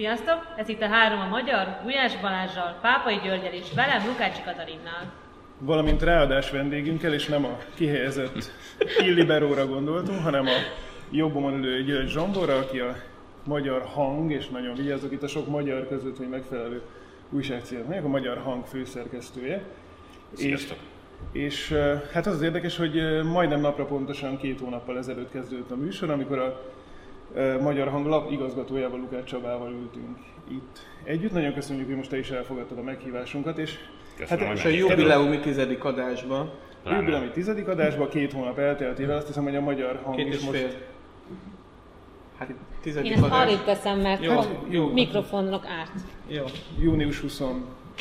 Sziasztok! Ez itt a három a magyar, Gulyás Balázsral, Pápai Györgyel és velem Lukács Katalinnal. Valamint ráadás vendégünkkel, és nem a kihelyezett illiberóra gondoltunk, hanem a jobbomon ülő György Zsombora, aki a magyar hang, és nagyon vigyázok itt a sok magyar között, hogy megfelelő újságcímet a magyar hang főszerkesztője. Sziasztok! És, és hát az az érdekes, hogy majdnem napra pontosan két hónappal ezelőtt kezdődött a műsor, amikor a Magyar Hanglap igazgatójával, Lukács Csabával ültünk itt együtt. Nagyon köszönjük, hogy most te is elfogadtad a meghívásunkat, és Köszönöm, hát, és a jubileumi tizedik adásban. A jubileumi tizedik adásban két hónap elteltével azt hiszem, hogy a magyar hang Két is és most... fél. Hát tizedik Én ezt adás. arrébb teszem, mert Jó, a jó. mikrofonok árt. Jó. június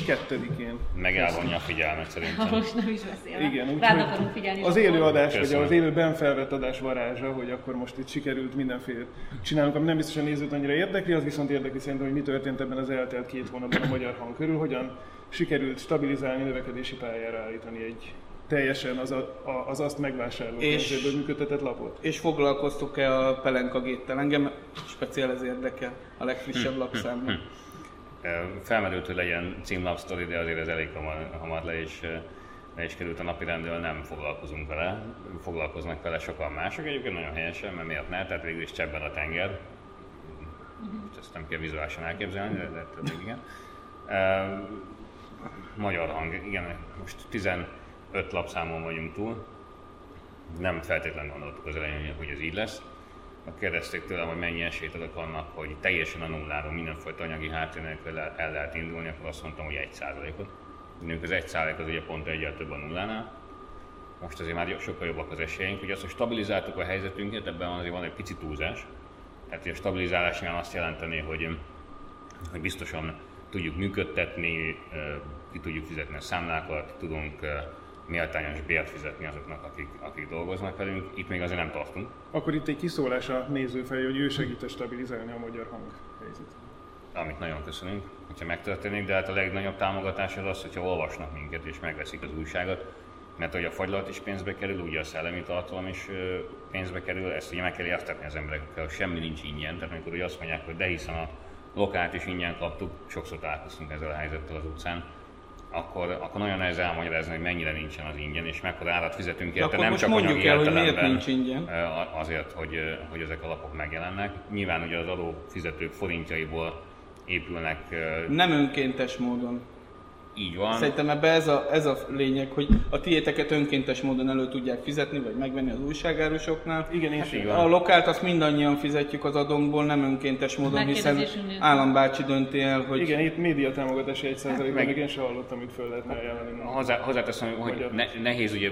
22-én. Meg elvonja a figyelmet Ha szerintem. most nem is beszélek. Igen, Rád úgyhogy akarunk figyelni. az élő adás, vagy az élőben felvett adás varázsa, hogy akkor most itt sikerült mindenféle csinálunk, ami nem biztosan nézőt annyira érdekli, az viszont érdekli szerintem, hogy mi történt ebben az eltelt két hónapban a magyar hang körül, hogyan sikerült stabilizálni, növekedési pályára állítani egy teljesen az, a, a, az azt megvásárló És- működtetett lapot. És foglalkoztuk-e a Pelenka géttel? Engem speciál ez érdekel, a legfrissebb lapszámban. Felmerült, hogy legyen címlapsztori, de azért ez elég hamar, hamar le, is, le is került a napi rendről, nem foglalkozunk vele. Foglalkoznak vele sokan mások, egyébként nagyon helyesen, mert miért ne, tehát végül is csebben a tenger. Ezt nem kell vizuálisan elképzelni, de, de tényleg igen. Magyar hang, igen, most 15 lapszámon vagyunk túl. Nem feltétlenül gondoltuk az elején, hogy ez így lesz. Kérdezték tőlem, hogy mennyi esélyt adok annak, hogy teljesen a nulláról mindenfajta anyagi háttér nélkül el, el lehet indulni, akkor azt mondtam, hogy 1 százalékot. Mondjuk az 1 százalék az ugye pont egyel több a nullánál. Most azért már sokkal jobbak az esélyeink. Ugye azt, hogy stabilizáltuk a helyzetünket, ebben azért van egy pici túlzás. Tehát a stabilizálásnál azt jelenteni, hogy, hogy biztosan tudjuk működtetni, ki tudjuk fizetni a számlákat, tudunk méltányos bért fizetni azoknak, akik, akik dolgoznak velünk. Itt még azért nem tartunk. Akkor itt egy kiszólás a néző felé, hogy ő segít stabilizálni a magyar hang helyzetét. amit nagyon köszönünk, hogyha megtörténik, de hát a legnagyobb támogatás az az, hogyha olvasnak minket és megveszik az újságot, mert hogy a fagylat is pénzbe kerül, ugye a szellemi tartalom is pénzbe kerül, ezt ugye meg kell értetni az emberekkel, semmi nincs ingyen, tehát amikor ugye azt mondják, hogy de hiszen a lokált is ingyen kaptuk, sokszor találkoztunk ezzel a helyzettel az utcán, akkor, akkor nagyon nehéz elmagyarázni, hogy mennyire nincsen az ingyen, és mekkora árat fizetünk érte, nem csak mondjuk el, hogy miért nincs ingyen. azért, hogy, hogy ezek a lapok megjelennek. Nyilván ugye az adófizetők forintjaiból épülnek, Nem önkéntes módon. Így van. Szerintem ebbe ez a, ez a lényeg, hogy a tiéteket önkéntes módon elő tudják fizetni, vagy megvenni az újságárusoknál. Igen, és így A van. lokált azt mindannyian fizetjük az adónkból, nem önkéntes módon, hiszen állambácsi dönti el, hogy Igen, itt média támogatási 1 százalék, meg- még én sem hallottam, hogy föl lehetne ajánlani. Hozzá, hozzáteszem, hogy Magyar. ne, nehéz ugye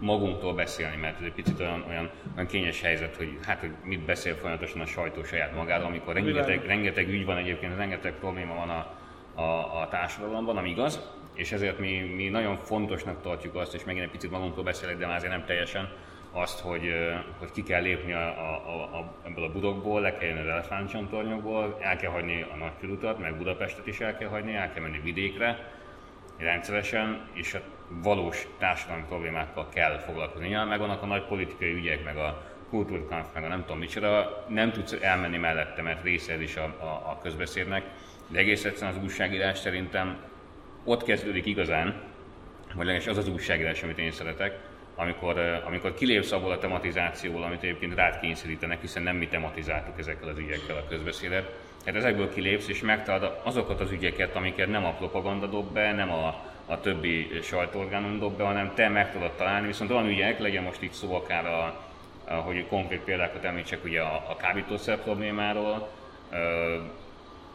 magunktól beszélni, mert ez egy picit olyan, olyan, olyan kényes helyzet, hogy hát, hogy mit beszél folyamatosan a sajtó saját magáról, amikor rengeteg, rengeteg ügy van egyébként, rengeteg probléma van a, a, a társadalomban, ami igaz, és ezért mi, mi nagyon fontosnak tartjuk azt, és megint egy picit magunktól beszélek, de már azért nem teljesen, azt, hogy, hogy ki kell lépni a, a, a, ebből a budokból, le kell jönni az elefántcsontornyokból, el kell hagyni a nagykörútat, meg Budapestet is el kell hagyni, el kell menni vidékre, rendszeresen, és a valós társadalmi problémákkal kell foglalkozni. Nyilván meg vannak a nagy politikai ügyek, meg a kultúrkampf, meg a nem tudom micsoda, nem tudsz elmenni mellette, mert része is a, a, a közbeszédnek, de egész egyszerűen az újságírás szerintem ott kezdődik igazán, vagy legalábbis az az újságírás, amit én szeretek, amikor, amikor kilépsz abból a tematizációból, amit egyébként rád kényszerítenek, hiszen nem mi tematizáltuk ezekkel az ügyekkel a közbeszédet. Hát ezekből kilépsz, és megtalálod azokat az ügyeket, amiket nem a propaganda dob be, nem a, a többi sajtóorgánum dob be, hanem te meg tudod találni, viszont olyan ügyek, legyen most itt szó akár a, a hogy konkrét példákat említsek ugye a, a kábítószer problémáról,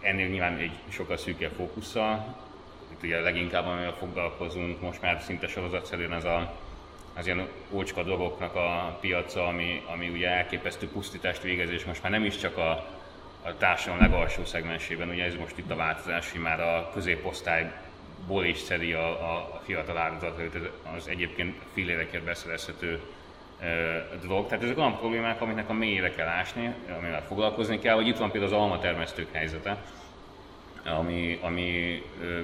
ennél nyilván egy sokkal szűkebb fókusszal, itt ugye leginkább amivel foglalkozunk, most már szinte sorozatszerűen ez a, az ilyen ócska dolgoknak a piaca, ami, ami ugye elképesztő pusztítást végez, és most már nem is csak a, a társadalom legalsó szegmensében, ugye ez most itt a változás, hogy már a középosztályból is szedi a, a, a fiatal áldozatot, az egyébként fillérekért beszerezhető dolog. Tehát ezek olyan problémák, amiknek a mélyére kell ásni, amivel foglalkozni kell, vagy itt van például az almatermesztők helyzete, ami, ami ö,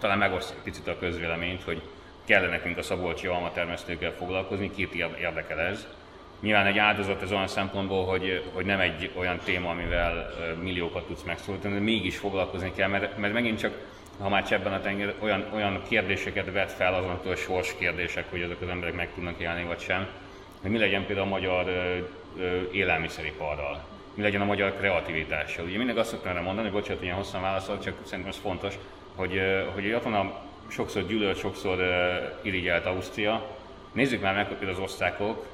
talán megosztja picit a közvéleményt, hogy kell nekünk a szabolcsi almatermesztőkkel foglalkozni, két ér- érdekel ez. Nyilván egy áldozat ez olyan szempontból, hogy, hogy nem egy olyan téma, amivel milliókat tudsz megszólítani, de mégis foglalkozni kell, mert, mert megint csak, ha már ebben a tenger, olyan, olyan kérdéseket vet fel azonoktól a sors kérdések, hogy azok az emberek meg tudnak élni, vagy sem, hogy mi legyen például a magyar élelmiszeriparral, mi legyen a magyar kreativitással. Ugye mindig azt szoktam erre mondani, bocsánat, ilyen hosszan válaszol, csak szerintem ez fontos, hogy, hogy ott van a sokszor gyűlölt, sokszor irigyelt Ausztria. Nézzük már meg, hogy az osztrákok,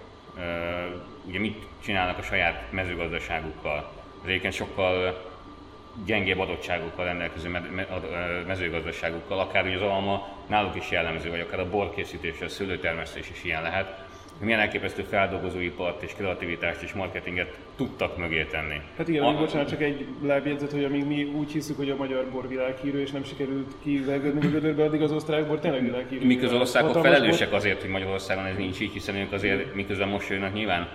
ugye mit csinálnak a saját mezőgazdaságukkal. Egyébként sokkal gyengébb adottságokkal rendelkező mezőgazdaságukkal, akár ugye az alma náluk is jellemző, vagy akár a borkészítés, a szőlőtermesztés is ilyen lehet milyen elképesztő feldolgozóipart és kreativitást és marketinget tudtak mögé tenni. Hát igen, a... bocsánat, csak egy lábjegyzet, hogy amíg mi úgy hiszük, hogy a magyar bor világhírű, és nem sikerült kivergődni a gödörbe, addig az osztrák bor tényleg világhírű. Miközben az országok felelősek bor... azért, hogy Magyarországon ez nincs így, hiszen ők azért miközben most jönnek nyilván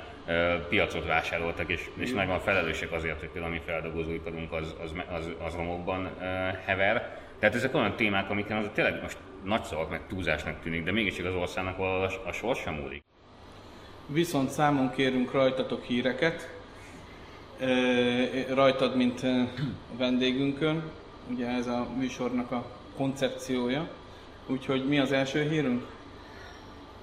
piacot vásároltak, és, és nagyban felelősek azért, hogy például a mi feldolgozóiparunk az, az, az, az romokban hever. Tehát ezek olyan témák, amiken az tényleg most nagy szavak, meg túlzásnak tűnik, de mégis az országnak a, a sors sem múlik. Viszont számon kérünk rajtatok híreket, rajtad, mint vendégünkön, ugye ez a műsornak a koncepciója. Úgyhogy mi az első hírünk?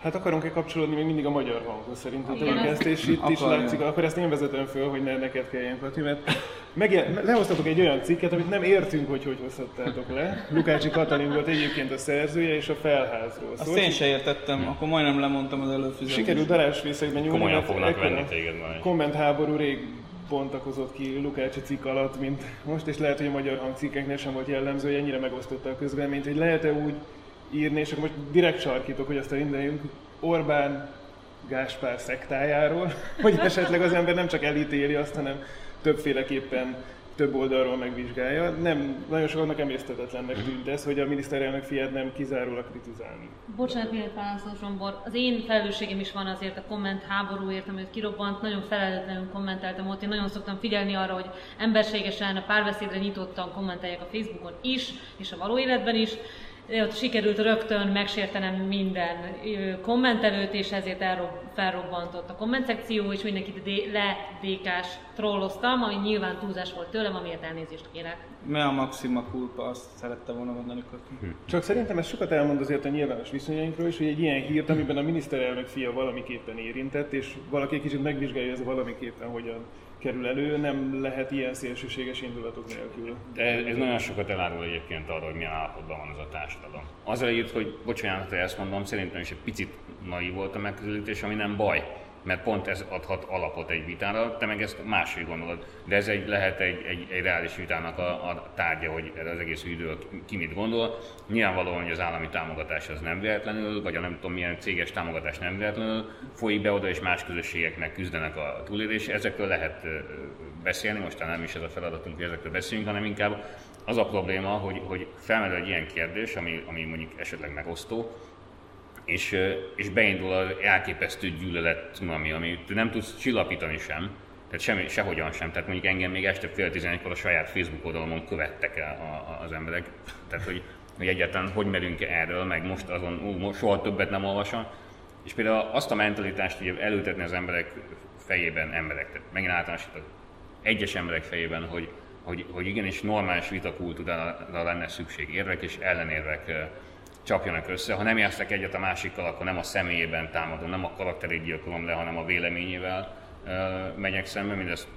Hát akarunk-e kapcsolódni még mindig a magyar hanghoz szerintem tegyük ezt, és itt is látszik, akkor ezt én vezetem föl, hogy ne neked kelljen, Kati, mert meg, lehoztatok egy olyan cikket, amit nem értünk, hogy hogy hozhattátok le. Lukácsi Katalin volt egyébként a szerzője, és a felházról. Azt szóval én se értettem, hm. akkor majdnem lemondtam az előfizetést. Sikerült darásvészekben nyúlni. Komolyan fognak venni téged majd. Kommentháború rég bontakozott ki Lukácsi cikk alatt, mint most, és lehet, hogy a magyar hangcikkeknél sem volt jellemző, hogy ennyire megosztotta a közvéleményt, hogy lehet-e úgy írni, és akkor most direkt sarkítok, hogy azt elindeljünk, Orbán Gáspár szektájáról, hogy esetleg az ember nem csak elítéli azt, hanem többféleképpen több oldalról megvizsgálja. Nem, nagyon sokaknak emésztetetlennek tűnt ez, hogy a miniszterelnök fiát nem kizárólag kritizálni. Bocsánat, válaszol Zsombor. Az én felelősségem is van azért a komment háborúért, amit kirobbant. Nagyon felelőtlenül kommenteltem ott. Én nagyon szoktam figyelni arra, hogy emberségesen, a párbeszédre nyitottan kommenteljek a Facebookon is, és a való életben is ott sikerült rögtön megsértenem minden kommentelőt, és ezért elrob, felrobbantott a komment szekció, és mindenkit ledékás trolloztam, ami nyilván túlzás volt tőlem, amiért elnézést kérek. Me a maxima culpa, azt szerette volna mondani Hm. Csak szerintem ez sokat elmond azért a nyilvános viszonyainkról is, hogy egy ilyen hírt, amiben a miniszterelnök fia valamiképpen érintett, és valaki egy kicsit megvizsgálja, ez valamiképpen hogyan kerül elő, nem lehet ilyen szélsőséges indulatok nélkül. De ez nagyon sokat elárul egyébként arra, hogy milyen állapotban van ez a társadalom. Azzal írt, hogy bocsánat, hogy ezt mondom, szerintem is egy picit naiv volt a megközelítés, ami nem baj mert pont ez adhat alapot egy vitára, te meg ezt máshogy gondolod. De ez egy, lehet egy, egy, egy reális vitának a, a tárgya, hogy az egész ügyről ki mit gondol. Nyilvánvalóan, hogy az állami támogatás az nem véletlenül, vagy a nem tudom milyen céges támogatás nem véletlenül folyik be oda, és más közösségeknek küzdenek a túlélés. Ezekről lehet beszélni, most nem is ez a feladatunk, hogy ezekről beszéljünk, hanem inkább az a probléma, hogy, hogy felmerül egy ilyen kérdés, ami, ami mondjuk esetleg megosztó, és, és beindul az elképesztő gyűlölet cunami, amit nem tudsz csillapítani sem, tehát semmi, sehogyan sem. Tehát mondjuk engem még este fél tizenegykor a saját Facebook oldalomon követtek el a, a, az emberek. Tehát, hogy, hogy egyáltalán hogy merünk erről, meg most azon, ú, soha többet nem olvasom. És például azt a mentalitást ugye elültetni az emberek fejében, emberek, tehát megint általánosítok, egyes emberek fejében, hogy, hogy, hogy igenis normális vitakultúrára lenne szükség, érvek és ellenérvek csapjanak össze. Ha nem járszak egyet a másikkal, akkor nem a személyében támadom, nem a karakterét gyilkolom le, hanem a véleményével megyek szembe, mindezt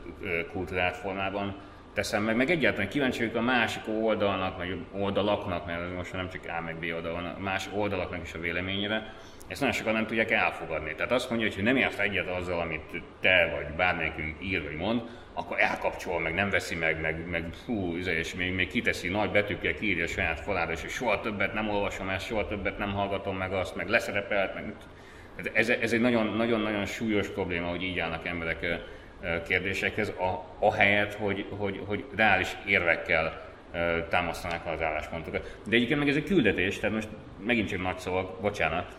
kultúrált formában teszem meg, meg egyáltalán kíváncsi vagyok a másik oldalnak, vagy oldalaknak, mert most nem csak A meg B oldal van, más oldalaknak is a véleményére, ezt nagyon sokan nem tudják elfogadni. Tehát azt mondja, hogy nem ért egyet azzal, amit te vagy bármelyikünk ír vagy mond, akkor elkapcsol, meg nem veszi meg, meg, meg hú, izé, és még, még kiteszi nagy betűkkel, kiírja a saját falára, és soha többet nem olvasom ezt, soha többet nem hallgatom meg azt, meg leszerepelt, meg ez, ez egy nagyon-nagyon súlyos probléma, hogy így állnak emberek kérdésekhez, a, ahelyett, hogy, hogy, hogy reális érvekkel támasztanak az álláspontokat. De egyébként meg ez egy küldetés, tehát most megint csak nagy szavak, bocsánat,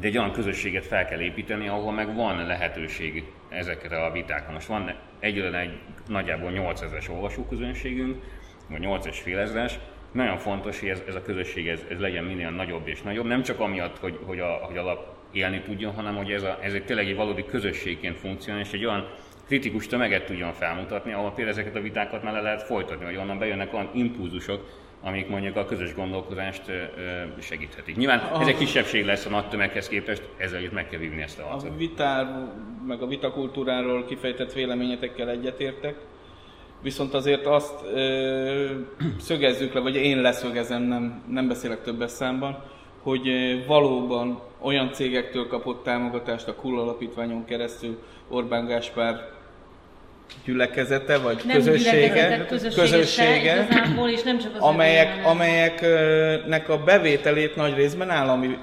de egy olyan közösséget fel kell építeni, ahol meg van lehetőség ezekre a vitákra. Most van egyről egy nagyjából 8000-es olvasóközönségünk, vagy 8 és fél ezres, nagyon fontos, hogy ez, ez a közösség ez, ez legyen minél nagyobb és nagyobb, nem csak amiatt, hogy, hogy, a, hogy a lap élni tudjon, hanem hogy ez, a, ez egy tényleg egy valódi közösségként funkcionál, és egy olyan kritikus tömeget tudjon felmutatni, ahol például ezeket a vitákat már le lehet folytatni, hogy onnan bejönnek olyan impulzusok, amik mondjuk a közös gondolkozást segíthetik. Nyilván a... ez egy kisebbség lesz a nagy tömeghez képest, ezzel itt meg kell vívni ezt a harcot. A vitár, meg a vitakultúráról kifejtett véleményetekkel egyetértek, viszont azért azt ö, szögezzük le, vagy én leszögezem, nem, nem beszélek többes számban, hogy valóban olyan cégektől kapott támogatást a KUL alapítványon keresztül Orbán Gáspár gyülekezete, vagy nem közössége, közössége igazából, és nem csak az amelyek, amelyeknek a bevételét nagy részben állami,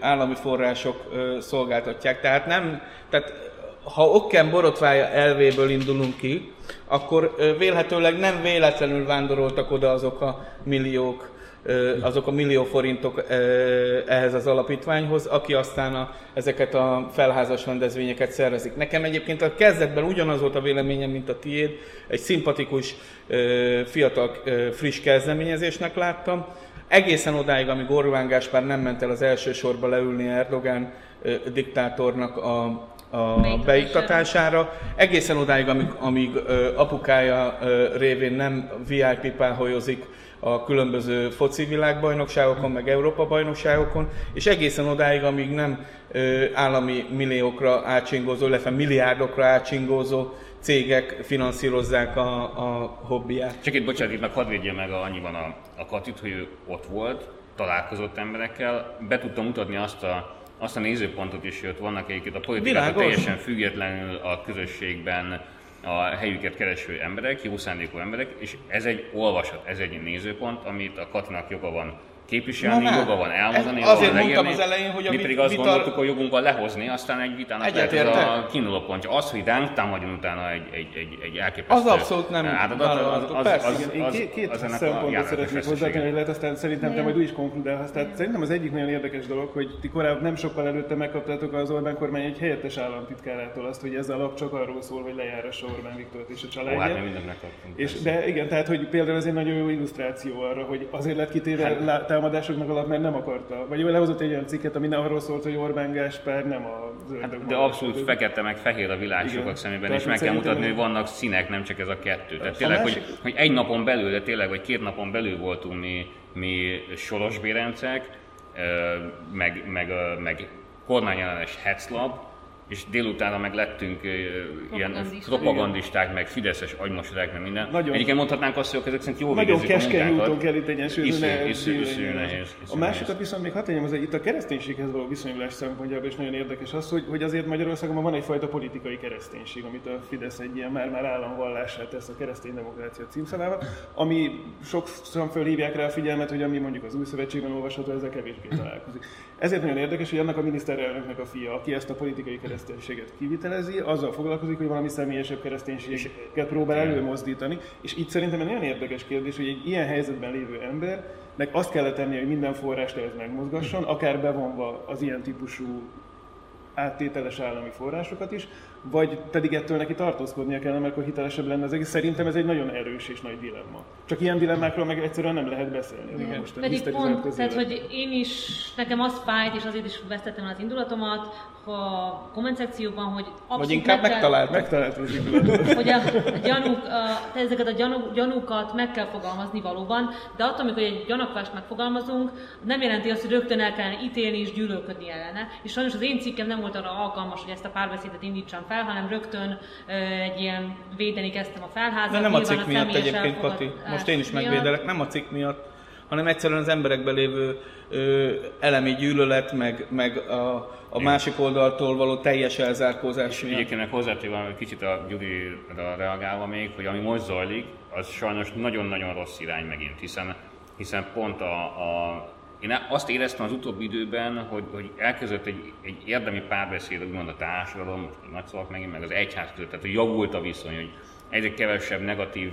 állami források szolgáltatják. Tehát nem, tehát ha Okken borotvája elvéből indulunk ki, akkor vélhetőleg nem véletlenül vándoroltak oda azok a milliók, azok a millió forintok ehhez az alapítványhoz, aki aztán a, ezeket a felházas rendezvényeket szervezik. Nekem egyébként a kezdetben ugyanaz volt a véleményem, mint a tiéd, egy szimpatikus, fiatal, friss kezdeményezésnek láttam. Egészen odáig, amíg Orbán Gáspár nem ment el az első sorba leülni Erdogán diktátornak a, a beiktatására, egészen odáig, amíg, amíg apukája révén nem VIP páholyozik a különböző foci világbajnokságokon, meg Európa bajnokságokon, és egészen odáig, amíg nem állami milliókra átsingózó, illetve milliárdokra átsingózó cégek finanszírozzák a, a hobbiát. Csak itt bocsánat, itt meg hadd védje meg annyiban a, a Katit, hogy ő ott volt, találkozott emberekkel, be tudta mutatni azt a, azt a nézőpontot is, hogy ott vannak egyébként a politikától teljesen függetlenül a közösségben a helyüket kereső emberek, jó szándékú emberek, és ez egy olvasat, ez egy nézőpont, amit a Katinak joga van képviselni, Na, joga van elmondani, ez azért mondtam az elején, hogy a mi pedig azt vitar... gondoltuk, hogy jogunk van lehozni, aztán egy vitának lehet ez a kiinduló pontja. Az, hogy ránk támadjon utána egy, egy, egy, egy elképesztő Az abszolút nem átadat, az, az, az, az, az, az, két az szempontot szeretnék hozzátenni, hogy lehet aztán szerintem te majd úgy is konkludálhatsz. Tehát szerintem az egyik nagyon érdekes dolog, hogy ti korábban nem sokkal előtte megkaptátok az Orbán kormány egy helyettes államtitkárától azt, hogy ez a lap csak arról szól, hogy lejárassa Orbán Viktort és a családját. Ó, hát mindent és, de igen, tehát hogy például ez egy nagyon jó illusztráció arra, hogy azért lett kitéve hát, támadásoknak alap, mert nem akarta. Vagy lehozott egy olyan cikket, ami arról szólt, hogy Orbán Gáspár nem a zöldök. Hát, de abszolút fekete meg fehér a világ Igen. sokak szemében, és meg kell mutatni, hogy vannak színek, nem csak ez a kettő. Tehát tényleg, hogy, hogy egy napon belül, de tényleg, vagy két napon belül voltunk mi, mi Soros Bérencek, meg, meg, meg kormányellenes Hetzlab, és délutána meg lettünk uh, ilyen propagandisták, meg fideszes agymosodák, meg minden. Nagyon, Egyébként mondhatnánk azt, hogy ezek szerint jó Nagyon keskeny úton kell itt egyensúlyozni. Isző, isző, isző, nehéz. A másikat viszont még tegyem, az, itt a kereszténységhez való viszonyulás szempontjából is nagyon érdekes az, hogy, hogy azért Magyarországon van egyfajta politikai kereszténység, amit a Fidesz egy ilyen már-már államvallását tesz a keresztény demokrácia címszavával, ami sokszor fölhívják rá a figyelmet, hogy ami mondjuk az új szövetségben olvasható, ezzel kevésbé találkozik. Ezért nagyon érdekes, hogy annak a miniszterelnöknek a fia, aki ezt a politikai kereszténységet kivitelezi, azzal foglalkozik, hogy valami személyesebb kereszténységet próbál előmozdítani. És itt szerintem egy nagyon érdekes kérdés, hogy egy ilyen helyzetben lévő embernek azt kellett tennie, hogy minden forrást ehhez megmozgasson, akár bevonva az ilyen típusú áttételes állami forrásokat is, vagy pedig ettől neki tartózkodnia kellene, mert akkor hitelesebb lenne az egész. Szerintem ez egy nagyon erős és nagy dilemma. Csak ilyen dilemmákról meg egyszerűen nem lehet beszélni. Igen. Most pedig pont, tehát, hogy én is, nekem az fájt, és azért is vesztettem az indulatomat, a komment szekcióban, hogy abszolút Vagy inkább meg megtalált, megtalált az indulatot. hogy a, a gyanúk, a, ezeket a gyanú, gyanúkat meg kell fogalmazni valóban, de attól, amikor egy gyanakvást megfogalmazunk, nem jelenti azt, hogy rögtön el kellene ítélni és gyűlölködni ellene. És sajnos az én cikkem nem volt arra alkalmas, hogy ezt a párbeszédet indítsam fel, hanem rögtön egy ilyen védeni kezdtem a felházat. De nem a cikk miatt egyébként, Kati. Most én is megvédelek, nem a cikk miatt, hanem egyszerűen az emberekben lévő ö, elemi gyűlölet, meg, meg a, a másik oldaltól való teljes elzárkózás miatt. Egyébként hozzátéve egy kicsit a Gyuri-ra reagálva még, hogy ami most zajlik, az sajnos nagyon-nagyon rossz irány megint, hiszen, hiszen pont a, a én azt éreztem az utóbbi időben, hogy, hogy elkezdett egy, egy érdemi párbeszéd, úgymond a társadalom, most nagy szavak megint, meg az egyház között, tehát hogy javult a viszony, hogy egyre kevesebb negatív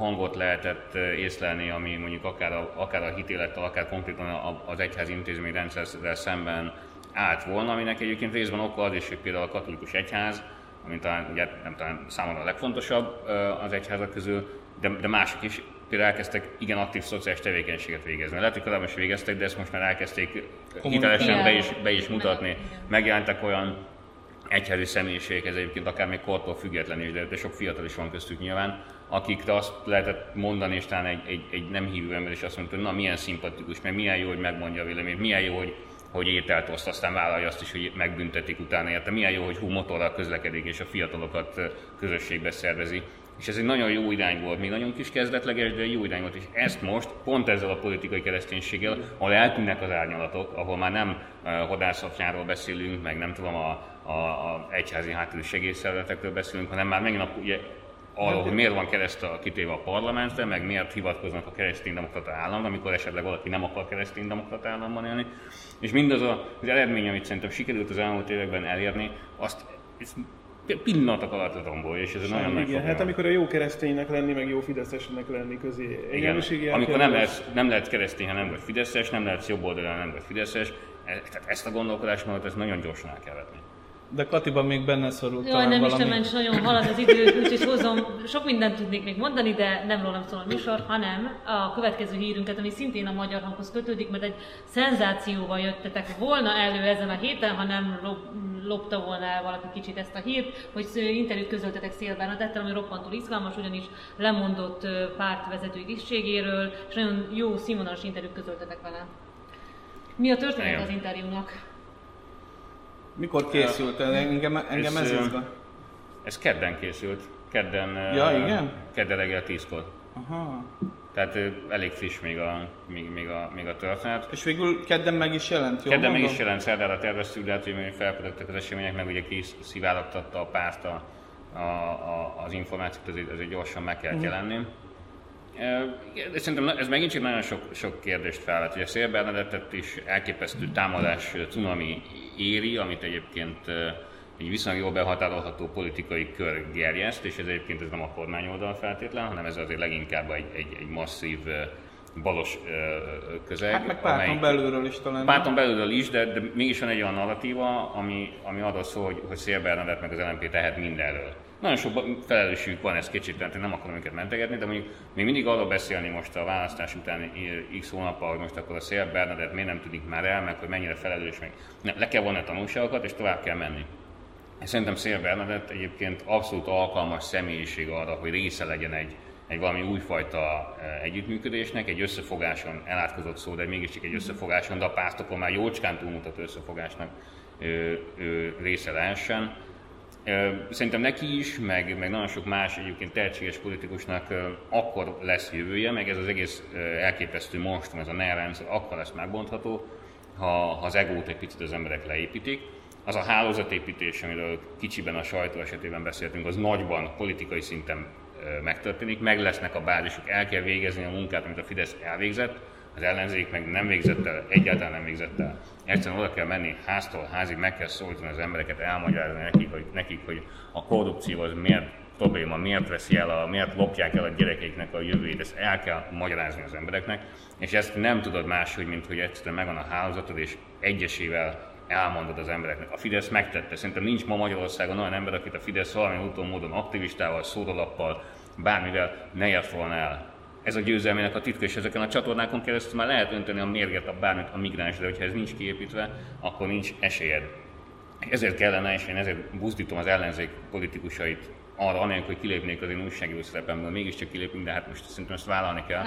hangot lehetett észlelni, ami mondjuk akár a, akár a hitélettel, akár konkrétan az egyház intézményrendszerrel szemben állt volna, aminek egyébként részben oka az is, hogy például a katolikus egyház, ami talán, ugye, nem talán számomra a legfontosabb az egyházak közül, de, de mások is például elkezdtek igen aktív szociális tevékenységet végezni. Lehet, hogy korábban is végeztek, de ezt most már elkezdték hitelesen be is, be is mutatni. Megjelentek olyan egyházi személyiségek, ez egyébként akár még kortól független is, de, de sok fiatal is van köztük nyilván, akikre azt lehetett mondani, és talán egy, egy, egy nem hívő ember is azt mondta, hogy na milyen szimpatikus, mert milyen jó, hogy megmondja a véleményt, milyen jó, hogy, hogy ételt oszt, aztán vállalja azt is, hogy megbüntetik utána érte. Milyen jó, hogy hú motorral közlekedik, és a fiatalokat közösségbe szervezi. És ez egy nagyon jó irány volt, még nagyon kis kezdetleges, de jó irány volt. És ezt most pont ezzel a politikai kereszténységgel, ahol eltűnnek az árnyalatok, ahol már nem hodászatjáról beszélünk, meg nem tudom, a, a, a egyházi háttérű segélyszervezetekről beszélünk, hanem már megint a, ugye, arról, hogy miért van kereszt a, kitéve a parlamentre, meg miért hivatkoznak a kereszténydemokrata államra, amikor esetleg valaki nem akar kereszténydemokrata államban élni. És mindaz az eredmény, amit szerintem sikerült az elmúlt években elérni, azt pillanatok alatt rombolja, és ez Sem, nagyon igen, hát amikor a jó kereszténynek lenni, meg jó fideszesnek lenni közé igen, amikor nem lehet, nem lehet keresztény, ha nem vagy fideszes, nem lehet jobb oldalon, nem vagy fideszes, e- tehát ezt a gondolkodásmódot ezt nagyon gyorsan el kell vetni. De Katiban még benne szorult Jaj, nem valami... is mencs, nagyon halad az idő, úgyhogy hozom, sok mindent tudnék még mondani, de nem rólam szól a műsor, hanem a következő hírünket, ami szintén a magyar hanghoz kötődik, mert egy szenzációval jöttetek volna elő ezen a héten, ha nem lopta volna el valaki kicsit ezt a hírt, hogy interjút közöltetek Szél Bernadettel, ami roppantól izgalmas, ugyanis lemondott pártvezetői tisztségéről, és nagyon jó színvonalas interjút közöltetek vele. Mi a történet az interjúnak? Mikor készült? Engem, engem ez, ez izgat. Ez kedden készült. Kedden, ja, igen? kedden reggel 10-kor. Aha. Tehát elég friss még a, még, még, a, még a történet. És végül kedden meg is jelent, jó Kedden meg is jelent, szerdára terveztük, de hát, hogy felpörögtek az események, meg ugye kiszivárogtatta a párt a, a, a, az információt, ezért, ezért gyorsan meg kell uh-huh. jelenni. De szerintem ez megint csak nagyon sok, sok kérdést felvet. Ugye Szél Bernadettet is elképesztő támadás cunami éri, amit egyébként egy viszonylag jól behatárolható politikai kör gerjeszt, és ez egyébként ez nem a kormányoldal feltétlen, hanem ez azért leginkább egy, egy, egy masszív balos közeg. Hát meg párton amely, belülről is talán. Párton belülről is, de, de mégis van egy olyan narratíva, ami, ami arról szól, hogy, hogy Szél Bernadett meg az LNP tehet mindenről. Nagyon sok felelősségük van, ez kicsit, tehát nem akarom őket mentegetni, de mondjuk még mindig arról beszélni most a választás után x hónappal, hogy most akkor a Szél Bernadett miért nem tudik már el, meg hogy mennyire felelős, meg nem, le kell vonni a tanulságokat, és tovább kell menni. Szerintem Szél Bernadett egyébként abszolút alkalmas személyiség arra, hogy része legyen egy, egy valami újfajta e, együttműködésnek, egy összefogáson, elátkozott szó, de mégiscsak egy összefogáson, de a pártokon már jócskán túlmutató összefogásnak ő, ő része lehessen. Szerintem neki is, meg, meg nagyon sok más egyébként tehetséges politikusnak akkor lesz jövője, meg ez az egész elképesztő monstrum, ez a NER rendszer, akkor lesz megbontható, ha, ha az egót egy picit az emberek leépítik. Az a hálózatépítés, amiről kicsiben a sajtó esetében beszéltünk, az nagyban politikai szinten megtörténik, meg lesznek a bázisok, el kell végezni a munkát, amit a Fidesz elvégzett, az ellenzék meg nem végzett el, egyáltalán nem végzett el. Egyszerűen oda kell menni háztól házig, meg kell szólítani az embereket, elmagyarázni nekik, hogy, nekik, hogy a korrupció az miért probléma, miért veszi el, a, miért lopják el a gyerekeiknek a jövőjét, ezt el kell magyarázni az embereknek, és ezt nem tudod máshogy, mint hogy egyszerűen megvan a hálózatod, és egyesével elmondod az embereknek. A Fidesz megtette. Szerintem nincs ma Magyarországon olyan ember, akit a Fidesz valamilyen úton módon aktivistával, szórolappal, bármivel ne ért volna el ez a győzelmének a titka, és ezeken a csatornákon keresztül már lehet önteni a mérget a bármit a migráns, de hogyha ez nincs kiépítve, akkor nincs esélyed. Ezért kellene, és én ezért buzdítom az ellenzék politikusait arra, anélkül, hogy kilépnék az én újságíró szerepemből, mégiscsak kilépünk, de hát most szerintem ezt vállalni kell,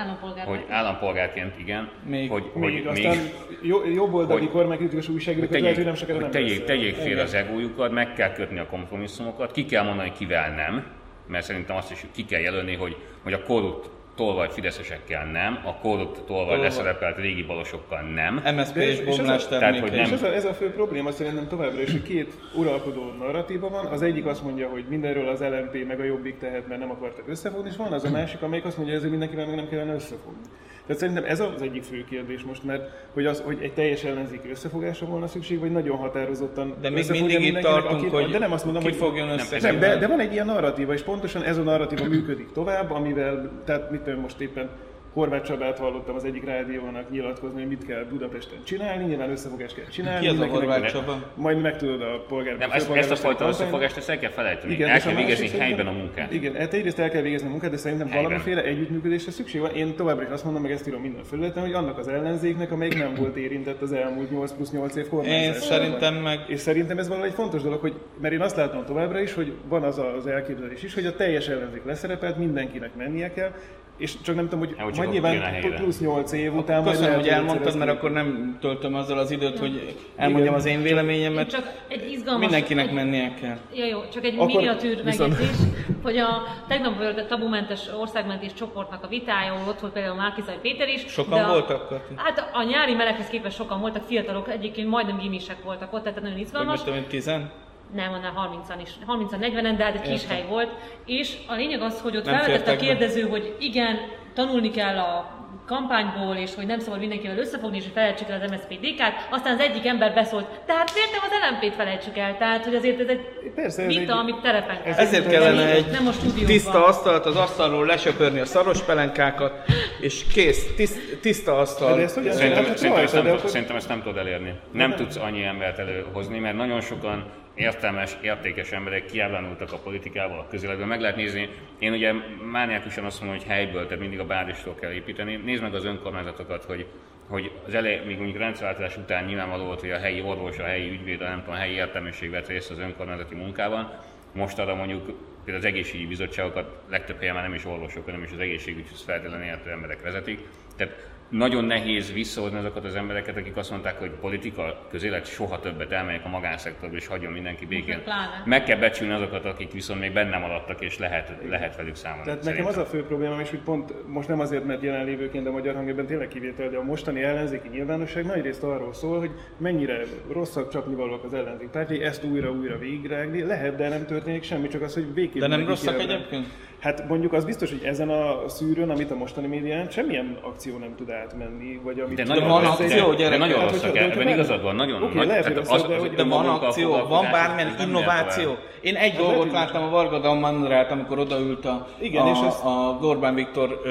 hogy állampolgárként igen, még, hogy, még, hogy aztán még, jobboldali kormánykritikus újságírókat lehet, hogy nem sokára nem tegyék, tegyék fél az egójukat, meg kell kötni a kompromisszumokat, ki kell mondani, kivel nem, mert szerintem azt is ki kell jelölni, hogy, hogy a korrupt tolvaj fideszesekkel nem, a korrupt tolvaj leszerepelt régi balosokkal nem. MSZP és bomlás tehát, hogy nem. És ez a, ez a fő probléma szerintem továbbra is, hogy két uralkodó narratíva van. Az egyik azt mondja, hogy mindenről az LMP meg a Jobbik tehet, mert nem akartak összefogni, és van az a másik, amelyik azt mondja, hogy ezért mindenkivel meg nem kellene összefogni. Tehát szerintem ez az egyik fő kérdés most, mert hogy, az, hogy egy teljes ellenzéki összefogásra volna szükség, vagy nagyon határozottan De még mindig itt tartunk, aki, hogy de nem azt mondom, ki hogy fogjon össze. Nem, de, de, van egy ilyen narratíva, és pontosan ez a narratíva működik tovább, amivel, tehát mit tudom most éppen Horváth Csabát hallottam az egyik rádiónak nyilatkozni, hogy mit kell Budapesten csinálni, nyilván összefogást kell csinálni. Ki az a Horváth Csaba? Majd megtudod a polgár. Nem, ezt, ezt a fajta összefogást ezt el kell felejteni. Igen, el kell végezni helyben a munkát. Igen, hát egyrészt el kell végezni a munkát, de szerintem Helyben. valamiféle együttműködésre szükség van. Én továbbra is azt mondom, meg ezt írom minden felületen, hogy annak az ellenzéknek, amelyik nem volt érintett az elmúlt 8 plusz 8 év Én kormányzásában. szerintem meg És szerintem ez valahogy fontos dolog, hogy, mert én azt látom továbbra is, hogy van az az elképzelés is, hogy a teljes ellenzék leszerepelt, mindenkinek mennie kell, és csak nem tudom, hogy Ja, hogy majd nyilván plusz 8 év után Köszönöm, hogy elmondtad, mert akkor nem töltöm azzal az időt, hogy elmondjam Igen. az én véleményemet. Csak egy izgalmas... Mindenkinek egy, mennie kell. Ja, jó, csak egy Akkor miniatűr viszont- megjegyzés, hogy a tegnap volt a tabumentes országmentés csoportnak a vitája, ott volt például Márkizaj Péter is. Sokan de a, voltak, Kati? Hát a nyári meleghez képest sokan voltak, fiatalok, egyébként majdnem gimisek voltak ott, tehát nagyon Vagy izgalmas. mit tudom tizen? Nem, annál 30-an is, 30 40 de hát egy kis Értem. hely volt. És a lényeg az, hogy ott Nem felvetett a fértek be. kérdező, hogy igen, tanulni kell a kampányból, és hogy nem szabad mindenkivel összefogni, és hogy felejtsük el az MSZP DK-t, aztán az egyik ember beszólt, tehát miért nem az LMP-t felejtsük el? Tehát, hogy azért ez egy Persze, ez vita, egy- amit terepen kell. Ezért Ez kellene egy nem a tiszta asztalt az asztalról lesöpörni a szaros pelenkákat, és kész, tiszt, tiszta asztal. De ezt Szerintem, szerintem, ezt nem, szerintem ezt nem tudod elérni. Nem tudsz annyi embert előhozni, mert nagyon sokan értelmes, értékes emberek kiábránultak a politikából, a közeledből. Meg lehet nézni, én ugye mániákusan azt mondom, hogy helyből, tehát mindig a bázisról kell építeni. Nézd meg az önkormányzatokat, hogy hogy az elej, még mondjuk rendszerváltás után nyilvánvaló volt, hogy a helyi orvos, a helyi ügyvéd, a nem tudom, a helyi értelmiség vett részt az önkormányzati munkában. Most arra mondjuk például az egészségügyi bizottságokat legtöbb helyen már nem is orvosok, hanem is az egészségügyhöz feltétlenül értő emberek vezetik. Tehát nagyon nehéz visszahozni azokat az embereket, akik azt mondták, hogy politika, közélet soha többet elmegyek a magánszektorba és hagyjon mindenki békén. Pláne. Meg kell becsülni azokat, akik viszont még benne maradtak, és lehet, lehet velük számolni. Tehát nekem szerintem. az a fő problémám is, hogy pont most nem azért, mert jelenlévőként a magyar hangban tényleg kivétel, de a mostani ellenzéki nyilvánosság nagyrészt arról szól, hogy mennyire rosszak csapnivalóak az ellenzék pártjai, ezt újra-újra végigrágni. Lehet, de nem történik semmi, csak az, hogy végképp De nem rosszak egyébként? Hát mondjuk az biztos, hogy ezen a szűrőn, amit a mostani médián, semmilyen akció nem tud átmenni, vagy amit... De nagyon van akció, de, gyerekek. de nagyon Hát, rosszak, hogyha ebben benne- igazad van, nagyon Oké, nagy, lehet, tehát hogy rossz, de hogy- a De van akció, van bármilyen nem innováció. Én egy dolgot lehet, hogy- láttam a Varga Damandrát, amikor odaült a, Igen, a, és ezt- a Orbán Viktor ö,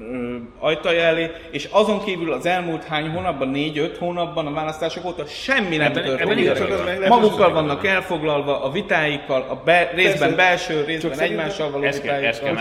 ö, ajtaja elé, és azon kívül az elmúlt hány hónapban, négy-öt hónapban a választások óta semmi nem történt. Magukkal vannak elfoglalva a vitáikkal, a be, részben belső, részben egymással való vitáikkal.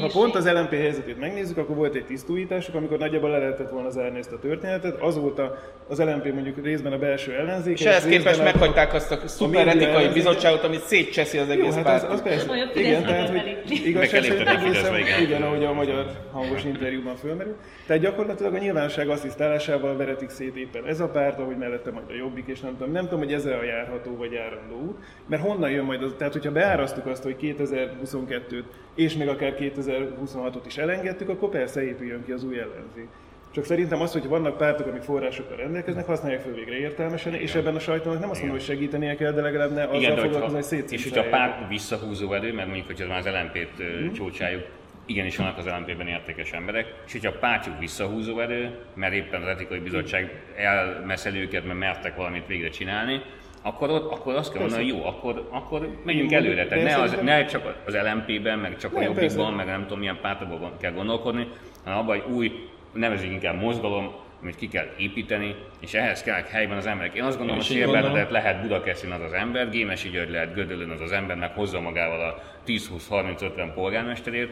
Ha pont az LMP helyzetét megnézzük, akkor volt egy tisztújításuk, amikor nagyjából le lehetett volna zárni ezt a történetet. Azóta az LMP mondjuk részben a belső ellenzék. És ehhez képest meghagyták azt a szuper etikai bizottságot, amit szétcseszi az egész hát az, az persze. Igen, tehát, hogy igazság szerint egészen, igen, ahogy a magyar hangos interjúban fölmerül. Tehát gyakorlatilag a nyilvánosság asszisztálásával veretik szét éppen ez a párt, ahogy mellette majd a jobbik, és nem tudom, nem tudom, hogy ez a járható vagy járandó út, mert honnan jön majd az, tehát hogyha beárasztuk azt, hogy 2022-t és még akár 2026-ot is elengedtük, akkor persze épüljön ki az új ellenzék. Csak szerintem az, hogy vannak pártok, amik forrásokkal rendelkeznek, használják fel végre értelmesen, és ebben a sajtónak nem azt mondom, hogy segítenie kell, de legalább ne azzal Igen, foglalkozni, hogy és hogyha a párt visszahúzó erő, mert mondjuk, hogyha már az LMP-t Mhm. mm. csúcsáljuk, igenis vannak az LMP-ben értékes emberek, és hogyha a pártjuk visszahúzó erő, mert éppen az etikai bizottság elmeszeli őket, mert mertek valamit végre csinálni, akkor, ott, akkor azt kell mondani, hogy jó, akkor, akkor menjünk Jó, előre. Tehát ne, az, ne csak az LMP-ben, meg csak a Jobbikban, persze. meg nem tudom milyen pártokban kell gondolkodni, hanem abban, hogy új, nevezik inkább mozgalom, amit ki kell építeni, és ehhez kell helyben az emberek. Én azt gondolom, hogy Szél. Bernadett lehet Budakeszin az az ember, Gémesi György lehet Gödöllön az az ember, meg hozza magával a 10-20-30-50 polgármesterét,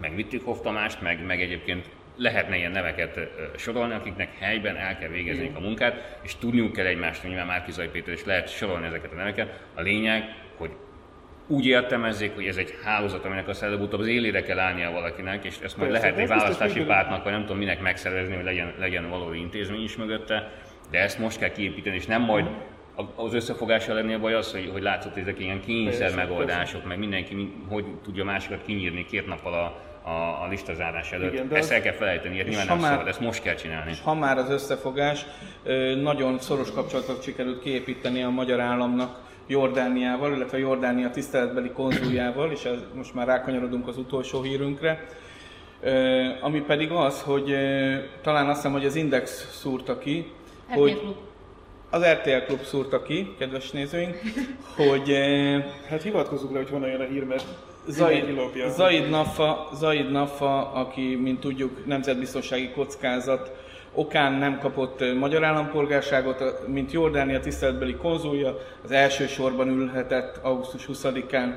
meg Vittikhoff Tamást, meg, meg egyébként lehetne ilyen neveket sorolni, akiknek helyben el kell végezniük a munkát, és tudniuk kell egymást, nyilván Márkizai Péter is lehet sorolni ezeket a neveket. A lényeg, hogy úgy értelmezzék, hogy ez egy hálózat, aminek aztán előbb-utóbb az élére kell állnia valakinek, és ezt majd lehet egy választási pártnak, vagy nem tudom minek megszervezni, hogy legyen, legyen valódi intézmény is mögötte, de ezt most kell kiépíteni, és nem majd a- az összefogással lenni a baj az, hogy, hogy látszott, hogy ezek ilyen kényszer megoldások, meg mindenki mi- hogy tudja másikat kinyírni két nappal a, a, a listazárás előtt. Igen, de ezt az- el kell felejteni, ilyet nyilván nem már- szabad, ezt most kell csinálni. Ha már az összefogás, nagyon szoros kapcsolatot sikerült kiépíteni a magyar államnak Jordániával, illetve Jordánia tiszteletbeli konzuljával, és ez, most már rákanyarodunk az utolsó hírünkre. Ami pedig az, hogy talán azt hiszem, hogy az Index szúrta ki, RTL hogy Klub. az RTL Klub szúrta ki, kedves nézőink, hogy Hát hivatkozzuk le, hogy honnan jön a hír, mert Zaid. Zaid, Nafa, Zaid Nafa, aki, mint tudjuk, nemzetbiztonsági kockázat okán nem kapott magyar állampolgárságot, mint Jordánia tiszteletbeli konzulja, az első sorban ülhetett augusztus 20-án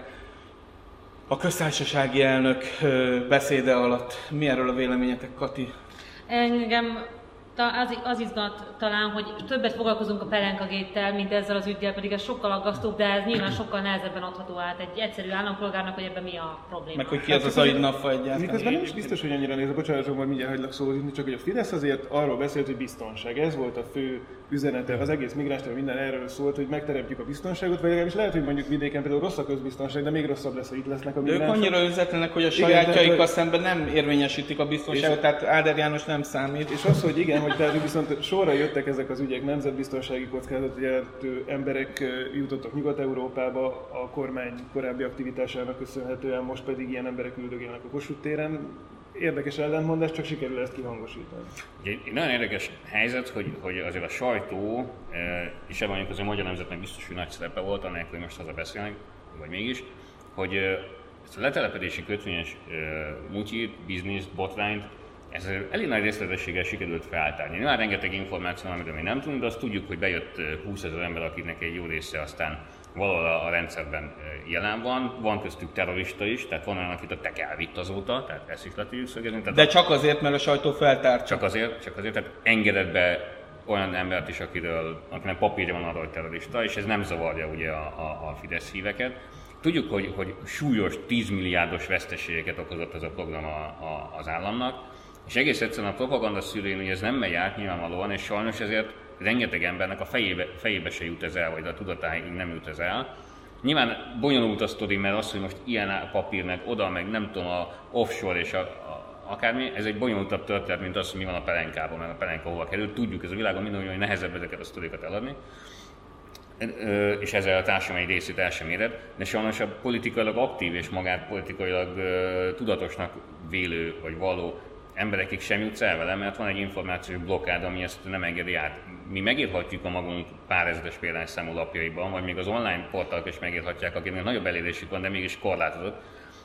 a köztársasági elnök beszéde alatt. Mi erről a véleményetek, Kati? Engem az, az izgat talán, hogy többet foglalkozunk a Pelenkagéttel, mint ezzel az ügyel, pedig ez sokkal aggasztóbb, de ez nyilván sokkal nehezebben adható át egy egyszerű állampolgárnak, hogy ebben mi a probléma. Meg hogy ki az a Zaid Nafa egyáltalán? Miközben nem is biztos, hogy annyira néz, bocsánat, hogy mindjárt hagylak szózni, csak hogy a Fidesz azért arról beszélt, hogy biztonság. Ez volt a fő üzenete, az egész migráns minden erről szólt, hogy megteremtjük a biztonságot, vagy legalábbis lehet, hogy mondjuk vidéken például rossz a közbiztonság, de még rosszabb lesz, ha itt lesznek a De ők migránsok. annyira üzletlenek, hogy a sajátjaikkal szemben nem érvényesítik a biztonságot, tehát Áder János nem számít. És az, hogy igen, tehát viszont sorra jöttek ezek az ügyek, nemzetbiztonsági kockázatot jelentő emberek jutottak Nyugat-Európába a kormány korábbi aktivitásának köszönhetően, most pedig ilyen emberek üldögélnek a Kossuth téren. Érdekes ellentmondás, csak sikerül ezt kihangosítani. Ugye egy nagyon érdekes helyzet, hogy, hogy azért a sajtó, és ebben mondjuk az a magyar nemzetnek biztos, hogy nagy szerepe volt, anélkül, hogy most haza beszélnek, vagy mégis, hogy ezt a letelepedési kötvényes mutyit, bizniszt, botrányt, ez elég nagy részletességgel sikerült feltárni. Nyilván rengeteg információ, van, amit mi nem tudunk, de azt tudjuk, hogy bejött eh, 20 ezer ember, akiknek egy jó része aztán valahol a a rendszerben jelen van. Van köztük terrorista is, tehát van olyan, akit a tek elvitt azóta, tehát ezt is le tudjuk szögezni. Tehát De csak azért, mert a sajtó feltárta. csak azért, csak azért, tehát engedett be olyan embert is, akiről, akinek papírja van arra, hogy terrorista, és ez nem zavarja ugye a, a, a Fidesz híveket. Tudjuk, hogy, hogy súlyos 10 milliárdos veszteségeket okozott ez a program a, a, az államnak, és egész egyszerűen a propaganda hogy ez nem megy át nyilvánvalóan, és sajnos ezért rengeteg embernek a fejébe, fejébe se jut ez el, vagy a tudatáig nem jut ez el. Nyilván bonyolult a sztori, mert az, hogy most ilyen papír, meg oda, meg nem tudom, a offshore és a, a akármi, ez egy bonyolultabb történet, mint az, hogy mi van a pelenkában, mert a pelenka hova kerül. Tudjuk, ez a világon minden olyan, nehezebb ezeket a sztorikat eladni. És ezzel a társadalom egy részét el sem éred, de sajnos a politikailag aktív és magát politikailag tudatosnak vélő vagy való emberekig sem jutsz el vele, mert van egy információs blokkád, ami ezt nem engedi át. Mi megírhatjuk a magunk pár ezeres példányszámú lapjaiban, vagy még az online portalok is megírhatják, akiknek nagyobb elérésük van, de mégis korlátozott.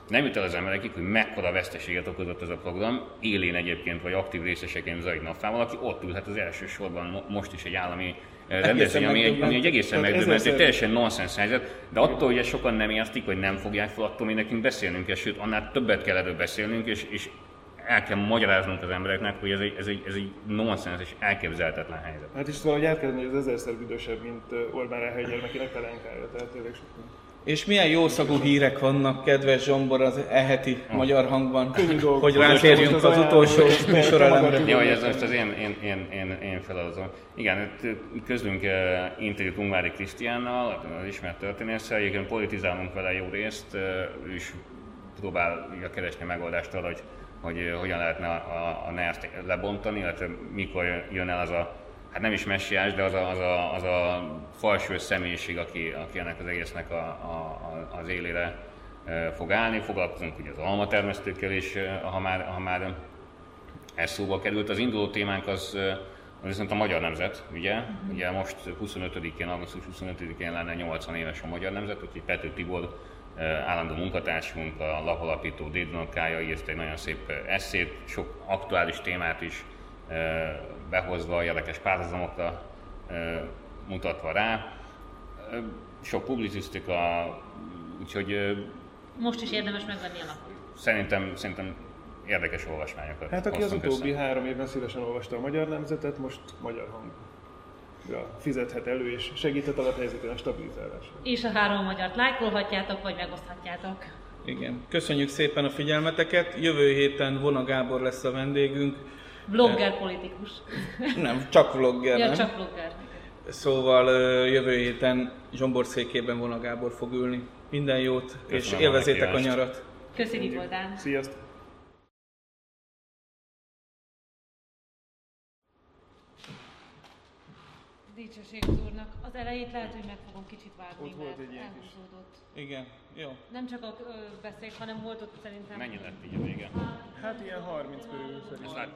Nem jut el az emberekig, hogy mekkora veszteséget okozott ez a program, élén egyébként, vagy aktív részeseként Zaid Naffával, aki ott ülhet az első sorban mo- most is egy állami eh, rendezvény, ami egy, ami egy egészen megdöbbentő, ezerszer- teljesen nonsens helyzet, de attól, hogy ezt sokan nem értik, vagy nem fogják fel, attól még nekünk beszélnünk kell, sőt, annál többet kell erről beszélnünk, és, és el kell magyaráznunk az embereknek, hogy ez egy, ez egy, ez egy nonsens és elképzelhetetlen helyzet. Hát is valahogy át kell hogy ez ezerszer büdösebb, mint Orbán Ráhely gyermekének pelenkája, tehát tényleg sokkal. És milyen jószagú hírek vannak, kedves Zsombor, az eheti magyar hangban, Könnyű dolgok. hogy rátérjünk az az utolsó műsorelemre. Jó, hogy ez most az én, én, én, én, én feladatom. Igen, közlünk uh, interjút Ungvári Krisztiánnal, az ismert történésszel, egyébként politizálunk vele jó részt, uh, is próbálja keresni megoldást arra, hogy, hogy hogyan lehetne a, a, a NERT lebontani, illetve mikor jön el az a, hát nem is messiás, de az a, az a, az a falső személyiség, aki, aki ennek az egésznek a, a, az élére fog állni. Foglalkozunk ugye az almatermesztőkkel is, ha már, ha már ez szóba került. Az induló témánk az, az viszont a magyar nemzet, ugye? Ugye most 25-én, augusztus 25-én lenne 80 éves a magyar nemzet, úgyhogy Pető Tibor állandó munkatársunk, a lapalapító dédunokája írt egy nagyon szép eszét, sok aktuális témát is behozva, érdekes párhuzamokra mutatva rá. Sok publicisztika, úgyhogy Most is érdemes megvenni a lapot. szerintem, szerintem érdekes olvasmányokat Hát aki az utóbbi össze. három évben szívesen olvasta a magyar nemzetet, most magyar hang. Ja, fizethet elő és segíthet alaphelyzetének stabilizálásában. És a három magyart lájkolhatjátok, vagy megoszthatjátok. Igen. Köszönjük szépen a figyelmeteket. Jövő héten Vona Gábor lesz a vendégünk. Vlogger politikus. Nem, csak vlogger, Ja, nem? csak vlogger. Szóval jövő héten Zsombor székében Vona Gábor fog ülni. Minden jót, és Köszönöm a élvezétek a nyarat. Köszönjük Voldán. Sziasztok! Dicsőség az úrnak. Az elejét lehet, hogy meg fogom kicsit vágni, Ott volt egy ilyen kis- elhúzódott. Igen, jó. Nem csak a ö, beszéd, hanem volt ott szerintem... Mennyi lett így a vége? Hát ilyen 30 körül szerintem.